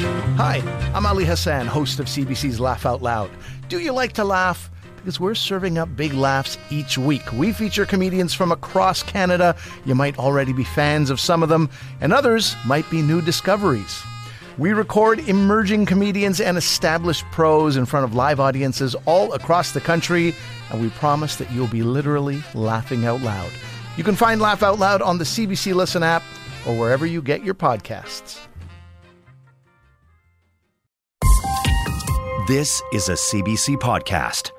Hi, I'm Ali Hassan, host of CBC's Laugh Out Loud. Do you like to laugh? Because we're serving up big laughs each week. We feature comedians from across Canada. You might already be fans of some of them, and others might be new discoveries. We record emerging comedians and established pros in front of live audiences all across the country, and we promise that you'll be literally laughing out loud. You can find Laugh Out Loud on the CBC Listen app or wherever you get your podcasts. This is a CBC podcast.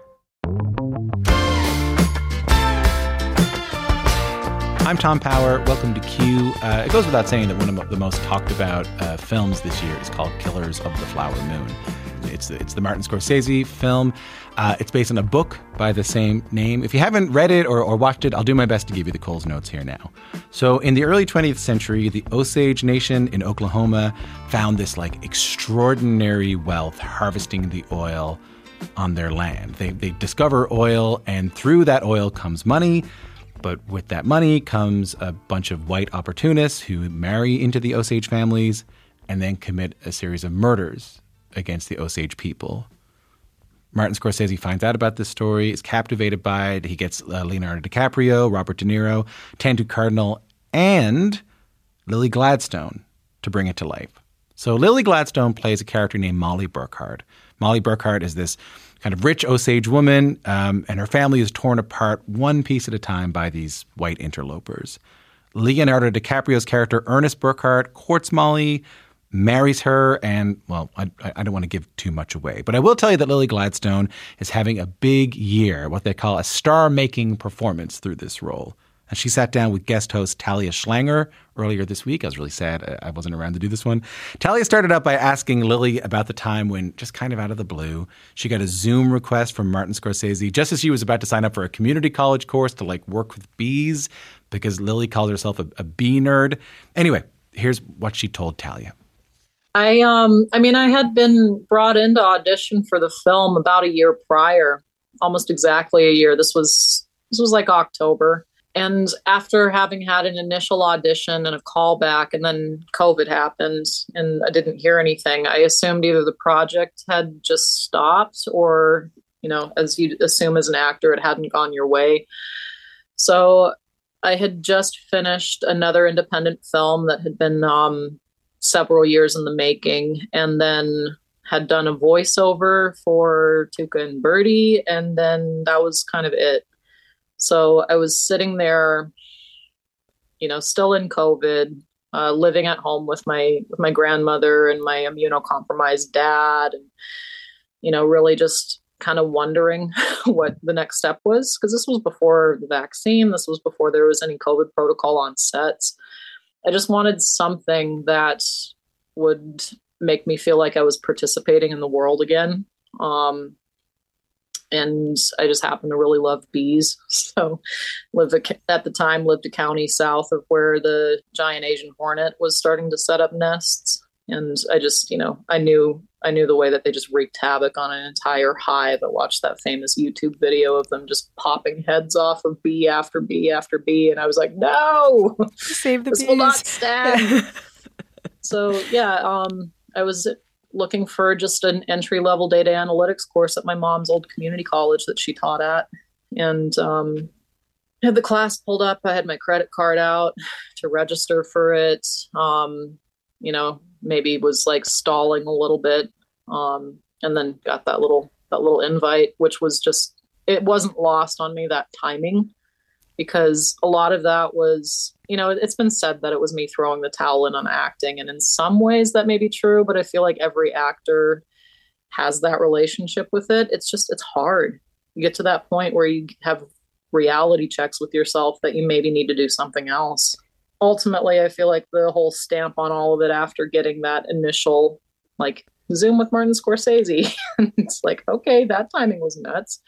I'm Tom Power. Welcome to Q. Uh, it goes without saying that one of the most talked about uh, films this year is called Killers of the Flower Moon. It's it's the Martin Scorsese film. Uh, it's based on a book by the same name. If you haven't read it or, or watched it, I'll do my best to give you the Coles notes here now. So, in the early 20th century, the Osage Nation in Oklahoma found this like extraordinary wealth harvesting the oil on their land. They, they discover oil, and through that oil comes money. But with that money comes a bunch of white opportunists who marry into the Osage families and then commit a series of murders against the Osage people. Martin Scorsese finds out about this story, is captivated by it. He gets uh, Leonardo DiCaprio, Robert De Niro, Tantoo Cardinal, and Lily Gladstone to bring it to life. So Lily Gladstone plays a character named Molly Burkhart. Molly Burkhart is this kind of rich Osage woman, um, and her family is torn apart one piece at a time by these white interlopers. Leonardo DiCaprio's character, Ernest Burkhart, courts Molly, marries her, and well, I, I don't want to give too much away, but I will tell you that Lily Gladstone is having a big year, what they call a star making performance through this role. And she sat down with guest host Talia Schlanger earlier this week. I was really sad I wasn't around to do this one. Talia started out by asking Lily about the time when, just kind of out of the blue, she got a Zoom request from Martin Scorsese just as she was about to sign up for a community college course to like work with bees because Lily called herself a, a bee nerd. Anyway, here's what she told Talia. I um I mean I had been brought into audition for the film about a year prior, almost exactly a year. This was this was like October. And after having had an initial audition and a callback, and then COVID happened and I didn't hear anything, I assumed either the project had just stopped or, you know, as you assume as an actor, it hadn't gone your way. So I had just finished another independent film that had been um, several years in the making and then had done a voiceover for Tuca and Birdie, and then that was kind of it. So I was sitting there, you know, still in COVID, uh, living at home with my with my grandmother and my immunocompromised dad, and you know, really just kind of wondering what the next step was because this was before the vaccine. This was before there was any COVID protocol on sets. I just wanted something that would make me feel like I was participating in the world again. Um, and I just happen to really love bees. So, lived at the time lived a county south of where the giant Asian hornet was starting to set up nests, and I just, you know, I knew I knew the way that they just wreaked havoc on an entire hive. I watched that famous YouTube video of them just popping heads off of bee after bee after bee, and I was like, no, save the this bees. will not stand. so yeah, um, I was looking for just an entry level data analytics course at my mom's old community college that she taught at. And um, had the class pulled up. I had my credit card out to register for it. Um, you know, maybe was like stalling a little bit. Um, and then got that little that little invite, which was just it wasn't lost on me that timing because a lot of that was you know it's been said that it was me throwing the towel in on acting and in some ways that may be true but i feel like every actor has that relationship with it it's just it's hard you get to that point where you have reality checks with yourself that you maybe need to do something else ultimately i feel like the whole stamp on all of it after getting that initial like zoom with martin scorsese it's like okay that timing was nuts.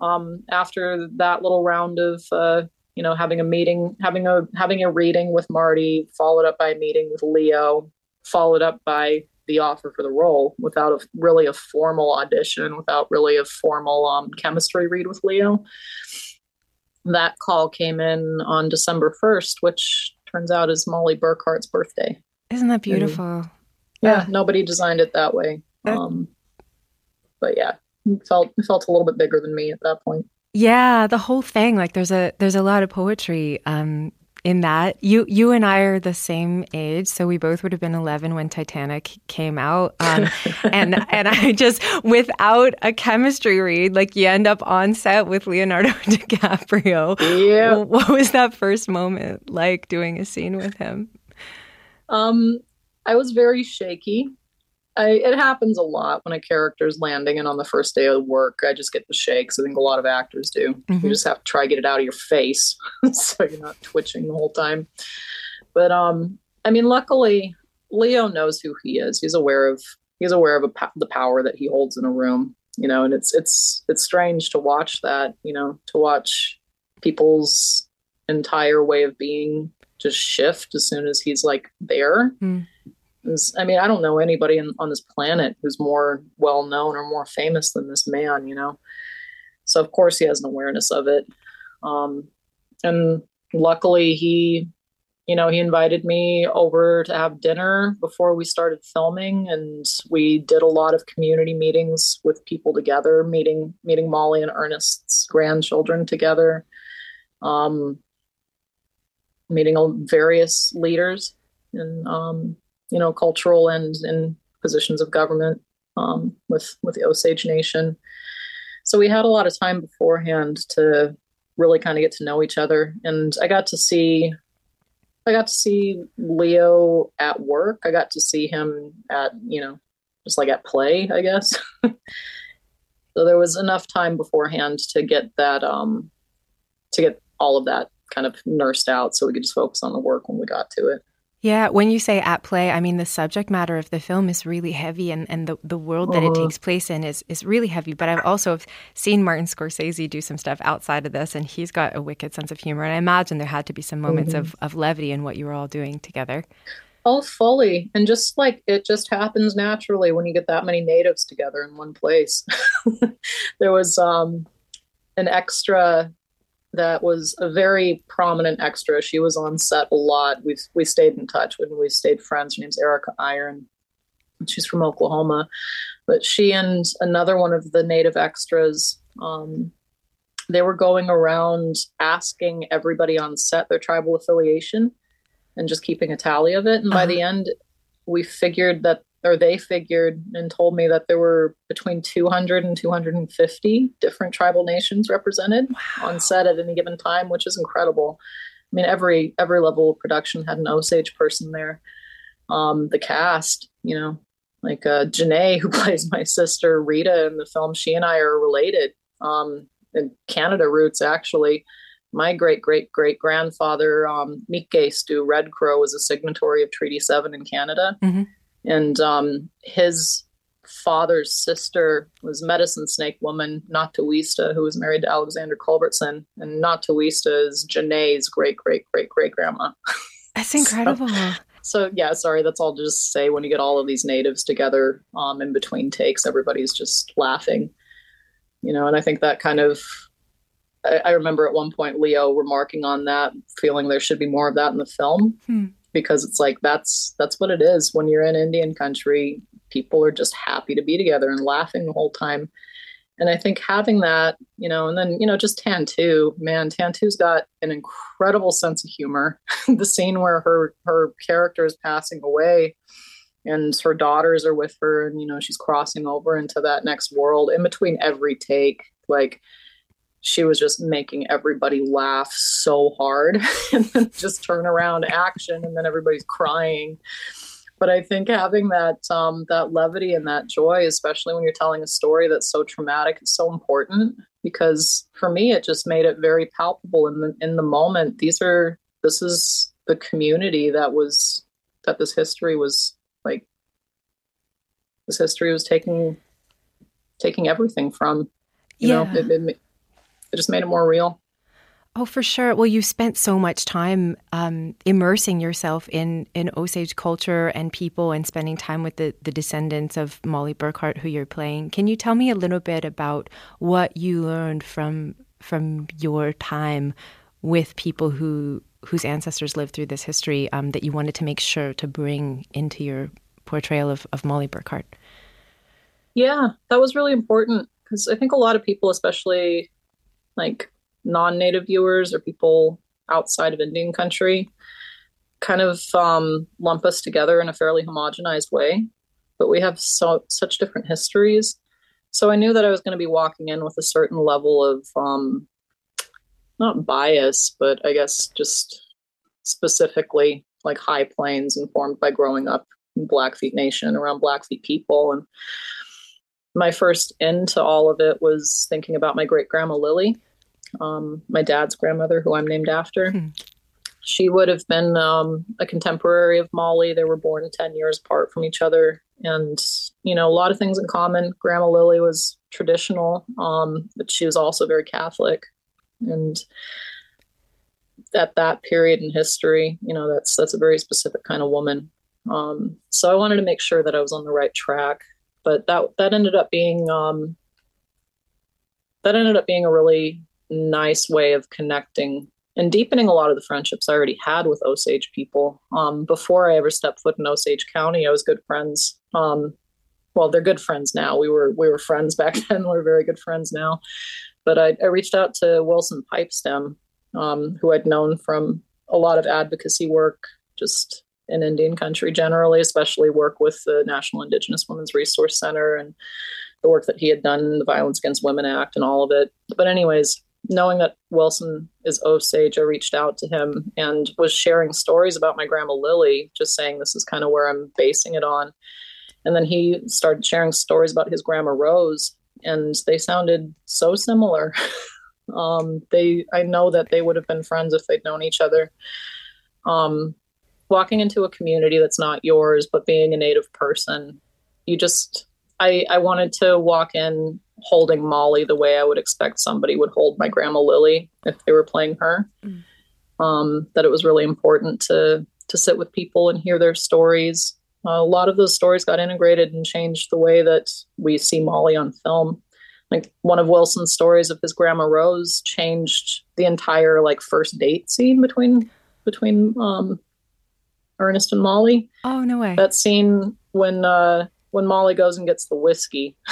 Um, after that little round of uh, you know having a meeting having a having a reading with marty followed up by a meeting with leo followed up by the offer for the role without a really a formal audition without really a formal um, chemistry read with leo. That call came in on december 1st which turns out is molly burkhart's birthday Isn't that beautiful? yeah, nobody designed it that way. Um, but yeah, it felt it felt a little bit bigger than me at that point. Yeah, the whole thing. Like there's a there's a lot of poetry um, in that. You you and I are the same age, so we both would have been 11 when Titanic came out. Um, and and I just without a chemistry read, like you end up on set with Leonardo DiCaprio. Yeah. What was that first moment like doing a scene with him? Um, I was very shaky. I, it happens a lot when a character's landing and on the first day of work, I just get the shakes. I think a lot of actors do. Mhm. You just have to try to get it out of your face so you're not twitching the whole time. But um, I mean, luckily, Leo knows who he is. He's aware of he's aware of a, po- the power that he holds in a room. You know, and it's it's it's strange to watch that. You know, to watch people's entire way of being just shift as soon as he's like there. Mm. I mean, I don't know anybody in, on this planet who's more well known or more famous than this man, you know. So of course he has an awareness of it. Um, and luckily he, you know, he invited me over to have dinner before we started filming, and we did a lot of community meetings with people together, meeting meeting Molly and Ernest's grandchildren together. Um, meeting various leaders And, um, you know cultural and in positions of government um, with with the Osage Nation. So we had a lot of time beforehand to really kind of get to know each other, and I got to see. I got to see Leo at work. I got to see him at, you know, just like at play, I guess. so there was enough time beforehand to get that, um, to get all of that kind of nursed out so we could just focus on the work when we got to it. Yeah, when you say at play, I mean the subject matter of the film is really heavy and, and the, the world that it Uh-huh. takes place in is, is really heavy. But I've also seen Martin Scorsese do some stuff outside of this and he's got a wicked sense of humor. And I imagine there had to be some moments of, of levity in what you were all doing together. Oh, fully. And just like it just happens naturally when you get that many natives together in one place. there was um, an extra that was a very prominent extra. She was on set a lot. We we stayed in touch when we stayed friends. Her name's Erica Iron. She's from Oklahoma, but she and another one of the native extras, um, they were going around asking everybody on set their tribal affiliation and just keeping a tally of it. And by Uh-huh. the end, we figured that, or they figured and told me that there were between 200 and 250 different tribal nations represented on set at any given time, which is incredible. I mean, every every level of production had an Osage person there. Um, the cast, you know, like uh, Janae, who plays my sister Rita in the film, she and I are related. Um, in Canada roots, actually my great great great grandfather um, Mike Stu Red Crow was a signatory of Treaty Seven in Canada, Mhm. And um, his father's sister was Medicine Snake Woman Natawista, who was married to Alexander Culbertson, and Natawista is Janae's great great great great grandma. That's incredible. So yeah, sorry, that's all to just say. When you get all of these natives together, um, in between takes, everybody's just laughing, you know. And I think that kind of, I, I remember at one point Leo remarking on that, feeling there should be more of that in the film, Hmm. Because it's like that's that's what it is when you're in Indian country. People are just happy to be together and laughing the whole time. And I think having that, you know, and then, you know, just Tantoo, man, Tantoo's got an incredible sense of humor. the scene where her her character is passing away and her daughters are with her and you know she's crossing over into that next world in between every take like she was just making everybody laugh so hard and then just turn around action and then everybody's crying. But i think having that um, that levity and that joy especially when you're telling a story that's so traumatic is so important because for me it just made it very palpable in the in the moment. These are this is the community that was that this history was like this history was taking taking everything from you Yeah. know it, it, it just made it more real Oh, for sure. Well, you spent so much time um, immersing yourself in, in Osage culture and people and spending time with the, the descendants of Molly Burkhart, who you're playing. Can you tell me a little bit about what you learned from from your time with people who whose ancestors lived through this history um, that you wanted to make sure to bring into your portrayal of, of Molly Burkhart. Yeah, that was really important because I think a lot of people, especially like non native viewers or people outside of Indian country, kind of um, lump us together in a fairly homogenized way. But we have so such different histories. So I knew that I was going to be walking in with a certain level of um, not bias, but I guess just specifically like high plains informed by growing up in Blackfeet Nation around Blackfeet people. And my first into all of it was thinking about my great grandma Lily, um, my dad's grandmother, who I'm named after. Hmm. She would have been um, a contemporary of Molly. They were born 10 years apart from each other. And, you know, a lot of things in common. Grandma Lily was traditional, um, but she was also very Catholic. And at that period in history, you know, that's that's a very specific kind of woman. Um, so I wanted to make sure that I was on the right track. But that that ended up being um, that ended up being a really nice way of connecting and deepening a lot of the friendships I already had with Osage people. Um, before I ever stepped foot in Osage County, I was good friends. Um, well, they're good friends now. We were we were friends back then. We're very good friends now. But I, I reached out to Wilson Pipestem, um, who I'd known from a lot of advocacy work, just in Indian country generally, especially work with the National Indigenous Women's Resource Center and the work that he had done the Violence Against Women Act and all of it. But, anyways, knowing that Wilson is Osage, I reached out to him and was sharing stories about my grandma Lily, just saying this is kind of where I'm basing it on. And then he started sharing stories about his grandma Rose, and they sounded so similar. um, they, I know that they would have been friends if they'd known each other. Um, walking into a community that's not yours, but being a native person, you just, I, I wanted to walk in holding Molly the way I would expect somebody would hold my grandma Lily if they were playing her. Mm. Um, that it was really important to to sit with people and hear their stories. Uh, a lot of those stories got integrated and changed the way that we see Molly on film. Like one of Wilson's stories of his grandma Rose changed the entire like first date scene between between um, Ernest and Molly. Oh no way! That scene when uh, when Molly goes and gets the whiskey.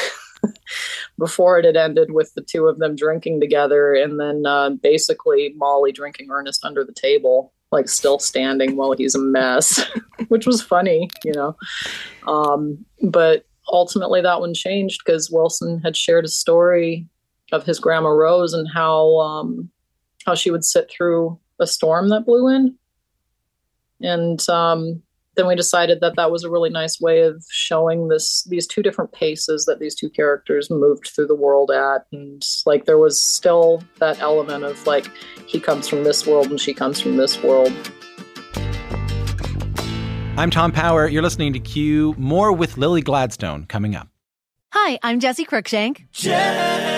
before it had ended with the two of them drinking together and then uh, basically Molly drinking Ernest under the table, like still standing while he's a mess, which was funny, you know. Um, but ultimately that one changed because Wilson had shared a story of his grandma Rose and how um, how she would sit through a storm that blew in. And um, then we decided that that was a really nice way of showing this these two different paces that these two characters moved through the world at and like there was still that element of like he comes from this world and she comes from this world I'm Tom Power. You're listening to Q. More with Lily Gladstone coming up. Hi, I'm Jesse Cruikshank. Jesse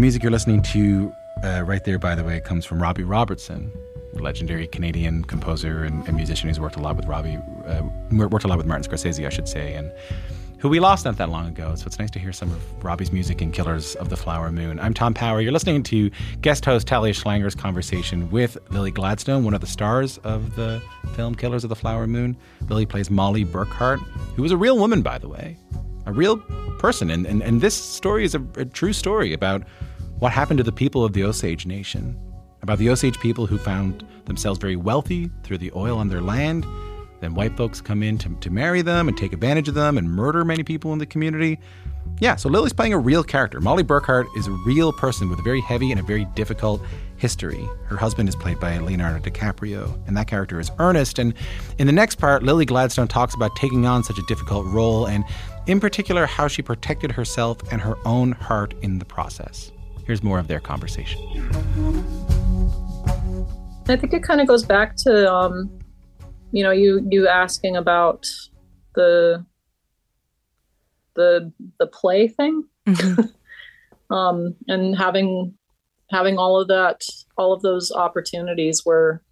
Music you're listening to uh, right there, by the way, comes from Robbie Robertson, legendary Canadian composer and, and, musician who's worked a lot with Robbie, uh, worked a lot with Martin Scorsese, I should say, and who we lost not that long ago. So it's nice to hear some of Robbie's music in Killers of the Flower Moon. I'm Tom Power. You're listening to guest host Talia Schlanger's conversation with Lily Gladstone, one of the stars of the film Killers of the Flower Moon. Lily plays Molly Burkhart, who was a real woman, by the way, a real person. And, and, and this story is a, a true story about what happened to the people of the Osage Nation, about the Osage people who found themselves very wealthy through the oil on their land. Then white folks come in to, to marry them and take advantage of them and murder many people in the community. Yeah, so Lily's playing a real character. Molly Burkhart is a real person with a very heavy and a very difficult history. Her husband is played by Leonardo DiCaprio, and that character is Ernest. And in the next part, Lily Gladstone talks about taking on such a difficult role and, in particular, how she protected herself and her own heart in the process. Here's more of their conversation. I think it kind of goes back to um, you know you you asking about the the the play thing Mm-hmm. um, and having having all of that all of those opportunities where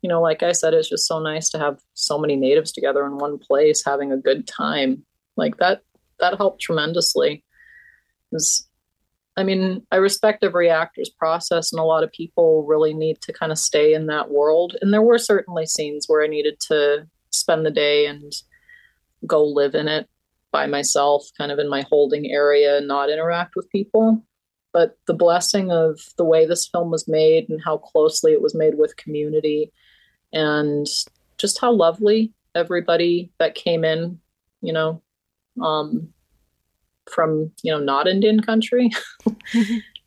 you know like i said it's just so nice to have so many natives together in one place having a good time like that that helped tremendously 'Cause, i mean i respect every actor's process and a lot of people really need to kind of stay in that world. And there were certainly scenes where i needed to spend the day and go live in it by myself kind of in my holding area and not interact with people. But the blessing of the way this film was made and how closely it was made with community and just how lovely everybody that came in you know um, from you know not indian country.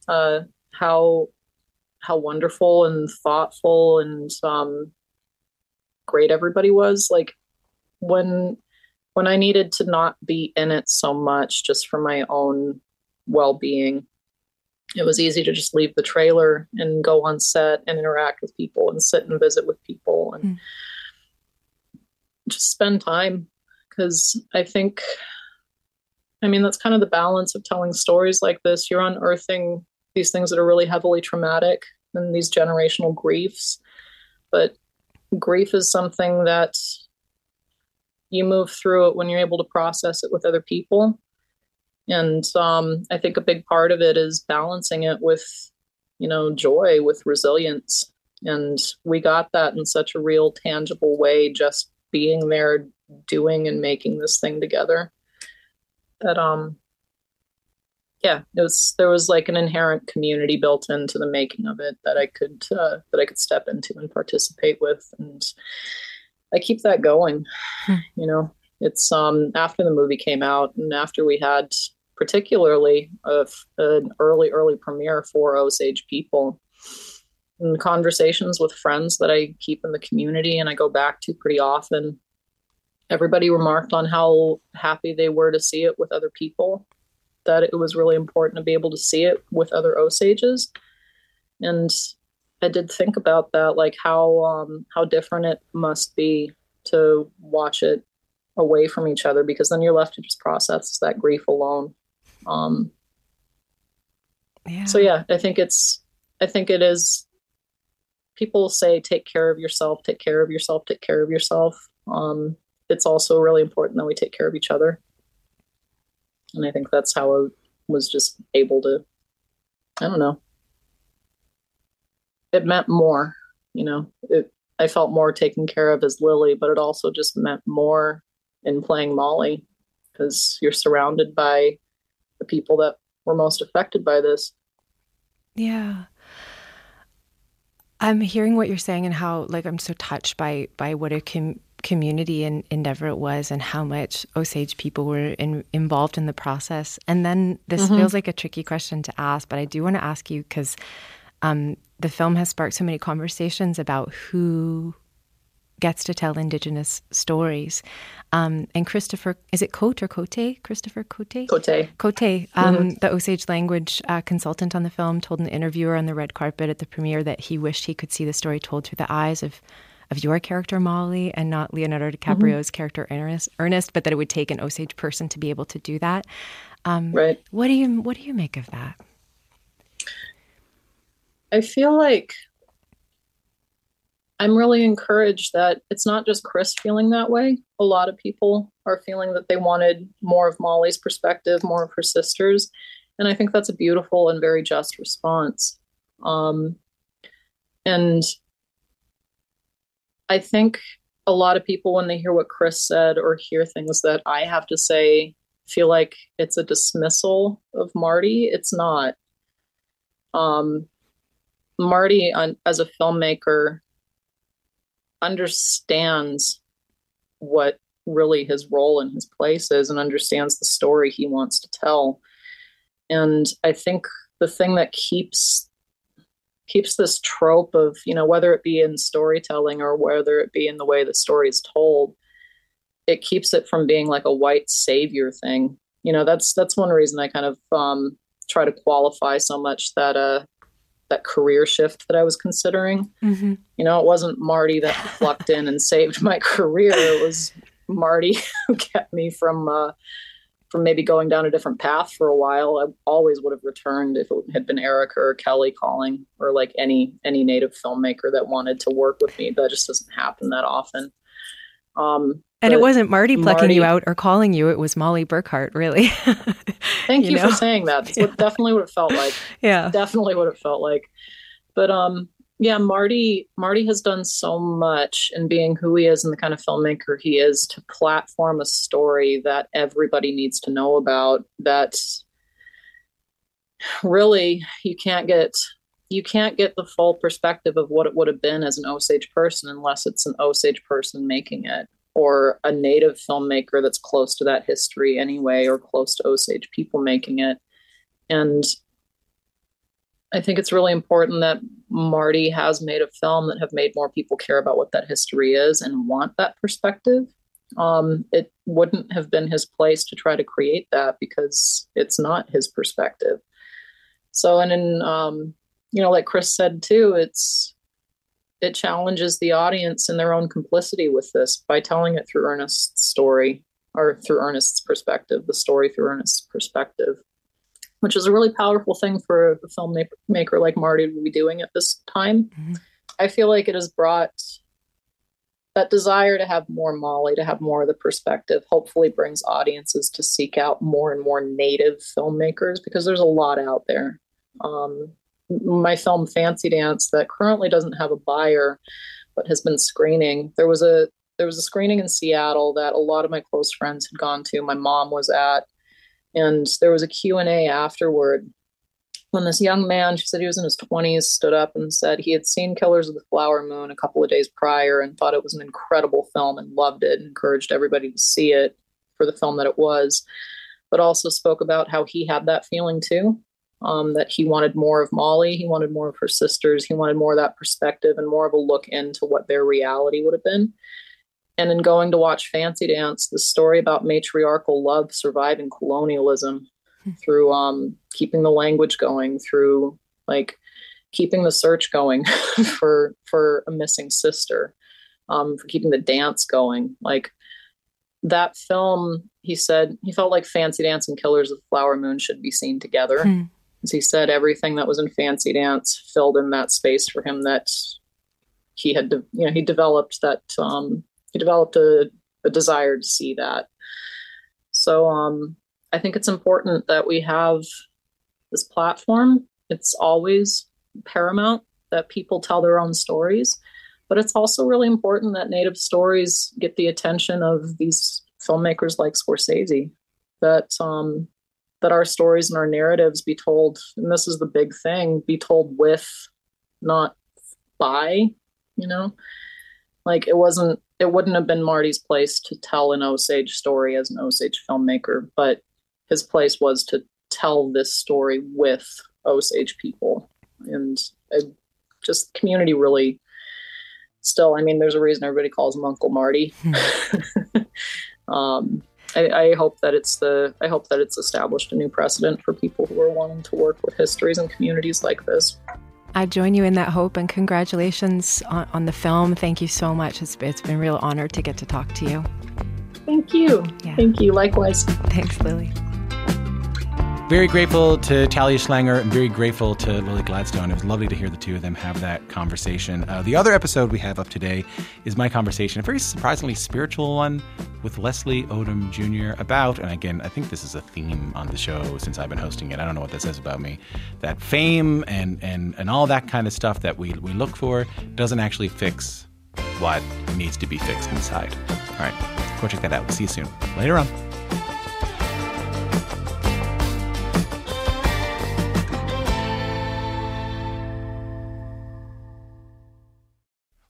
Uh, how how wonderful and thoughtful and um, great everybody was. Like when when i needed to not be in it so much just for my own well-being it was easy to just leave the trailer and go on set and interact with people and sit and visit with people and Mm. just spend time. Because i think i mean that's kind of the balance of telling stories like this. You're unearthing these things that are really heavily traumatic and these generational griefs. But grief is something that you move through it when you're able to process it with other people. And um, i think a big part of it is balancing it with you know joy with resilience. And we got that in such a real tangible way just being there doing and making this thing together that um yeah it was there was like an inherent community built into the making of it that i could uh, that i could step into and participate with and i keep that going Hmm. you know it's um after the movie came out and after we had particularly a, an early early premiere for osage people and conversations with friends that i keep in the community and i go back to pretty often everybody remarked on how happy they were to see it with other people that it was really important to be able to see it with other osages. And i did think about that like how um how different it must be to watch it away from each other because then you're left to just process that grief alone. Um Yeah. so yeah i think it's i think it is people say take care of yourself take care of yourself take care of yourself. Um it's also really important that we take care of each other. And i think that's how i was just able to i don't know. It meant more you know. It i felt more taken care of as lily but it also just meant more in playing molly because you're surrounded by the people that were most affected by this. Yeah. I'm hearing what you're saying and how like I'm so touched by by what a com- community and endeavor it was and how much Osage people were in, involved in the process. And then this feels like a tricky question to ask, but I do want to ask you because um, the film has sparked so many conversations about who gets to tell Indigenous stories. Um, and Christopher, is it Cote or Cote? Christopher Cote? Cote. Cote, um, the Osage language uh, consultant on the film, told an interviewer on the red carpet at the premiere that he wished he could see the story told through the eyes of of your character Molly and not Leonardo DiCaprio's character Ernest, Ernest, but that it would take an Osage person to be able to do that. Um, right What do you What do you make of that? I feel like I'm really encouraged that it's not just Chris feeling that way. A lot of people are feeling that they wanted more of Molly's perspective, more of her sisters. And I think that's a beautiful and very just response. Um, and I think a lot of people, when they hear what Chris said or hear things that I have to say, feel like it's a dismissal of Marty. It's not. Um, Marty, on, as a filmmaker, understands what really his role and his place is and understands the story he wants to tell. And I think the thing that keeps keeps this trope of, you know, whether it be in storytelling or whether it be in the way the story is told, it keeps it from being like a white savior thing. You know, that's that's one reason I kind of um try to qualify so much that uh that career shift that I was considering. Mm-hmm. You know, it wasn't Marty that plucked in and saved my career. It was Marty who kept me from uh, from maybe going down a different path for a while. I always would have returned if it had been Erica or Kelly calling, or like any any native filmmaker that wanted to work with me. That just doesn't happen that often. Um, And it wasn't Marty plucking Marty- you out or calling you; it was Molly Burkhart, really. Thank you, know? for saying that. That's what, definitely what it felt like. yeah. definitely what it felt like. But um yeah, Marty Marty has done so much in being who he is and the kind of filmmaker he is to platform a story that everybody needs to know about that really you can't get you can't get the full perspective of what it would have been as an Osage person unless it's an Osage person making it or a native filmmaker that's close to that history anyway or close to Osage people making it. And I think it's really important that Marty has made a film that have made more people care about what that history is and want that perspective. Um, it wouldn't have been his place to try to create that because it's not his perspective. So, and in um, you know, like Chris said too, it's it challenges the audience in their own complicity with this by telling it through Ernest's story or through Ernest's perspective, the story through Ernest's perspective which is a really powerful thing for a filmmaker like Marty to be doing at this time. Mhm. I feel like it has brought that desire to have more Molly, to have more of the perspective, hopefully brings audiences to seek out more and more native filmmakers because there's a lot out there. Um, my film Fancy Dance that currently doesn't have a buyer but has been screening. There was a there was a screening in Seattle that a lot of my close friends had gone to. My mom was at and there was a q&a afterward when this young man she said he was in his 20s stood up and said he had seen killers of the flower moon a couple of days prior and thought it was an incredible film and loved it and encouraged everybody to see it for the film that it was but also spoke about how he had that feeling too um, that he wanted more of molly he wanted more of her sisters he wanted more of that perspective and more of a look into what their reality would have been and in going to watch Fancy Dance, the story about matriarchal love surviving colonialism through um, keeping the language going, through like keeping the search going for for a missing sister, um, for keeping the dance going. Like that film, he said he felt like Fancy Dance and Killers of the Flower Moon should be seen together. Hmm. As he said, everything that was in Fancy Dance filled in that space for him that he had, de- you know, he developed that um, he developed a, a desire to see that. So um, I think it's important that we have this platform. It's always paramount that people tell their own stories, but it's also really important that Native stories get the attention of these filmmakers like Scorsese. That um, that our stories and our narratives be told, and this is the big thing, be told with, not by. You know, like it wasn't it wouldn't have been Marty's place to tell an Osage story as an Osage filmmaker, but his place was to tell this story with Osage people. And I, just community really still, I mean, there's a reason everybody calls him Uncle Marty. um, I, I hope that it's the I hope that it's established a new precedent for people who are wanting to work with histories and communities like this. I join you in that hope and congratulations on, on the film. Thank you so much. It's, it's been a real honor to get to talk to you. Thank you. Yeah. Thank you. Likewise. Thanks, Lily. Very grateful to Talia Schlanger and very grateful to Lily Gladstone. It was lovely to hear the two of them have that conversation. Uh, the other episode we have up today is my conversation, a very surprisingly spiritual one with Leslie Odom Jr. about, and again, I think this is a theme on the show since I've been hosting it. I don't know what that says about me. That fame and, and, and all that kind of stuff that we, we look for doesn't actually fix what needs to be fixed inside. All right, go check that out. We'll see you soon. Later on.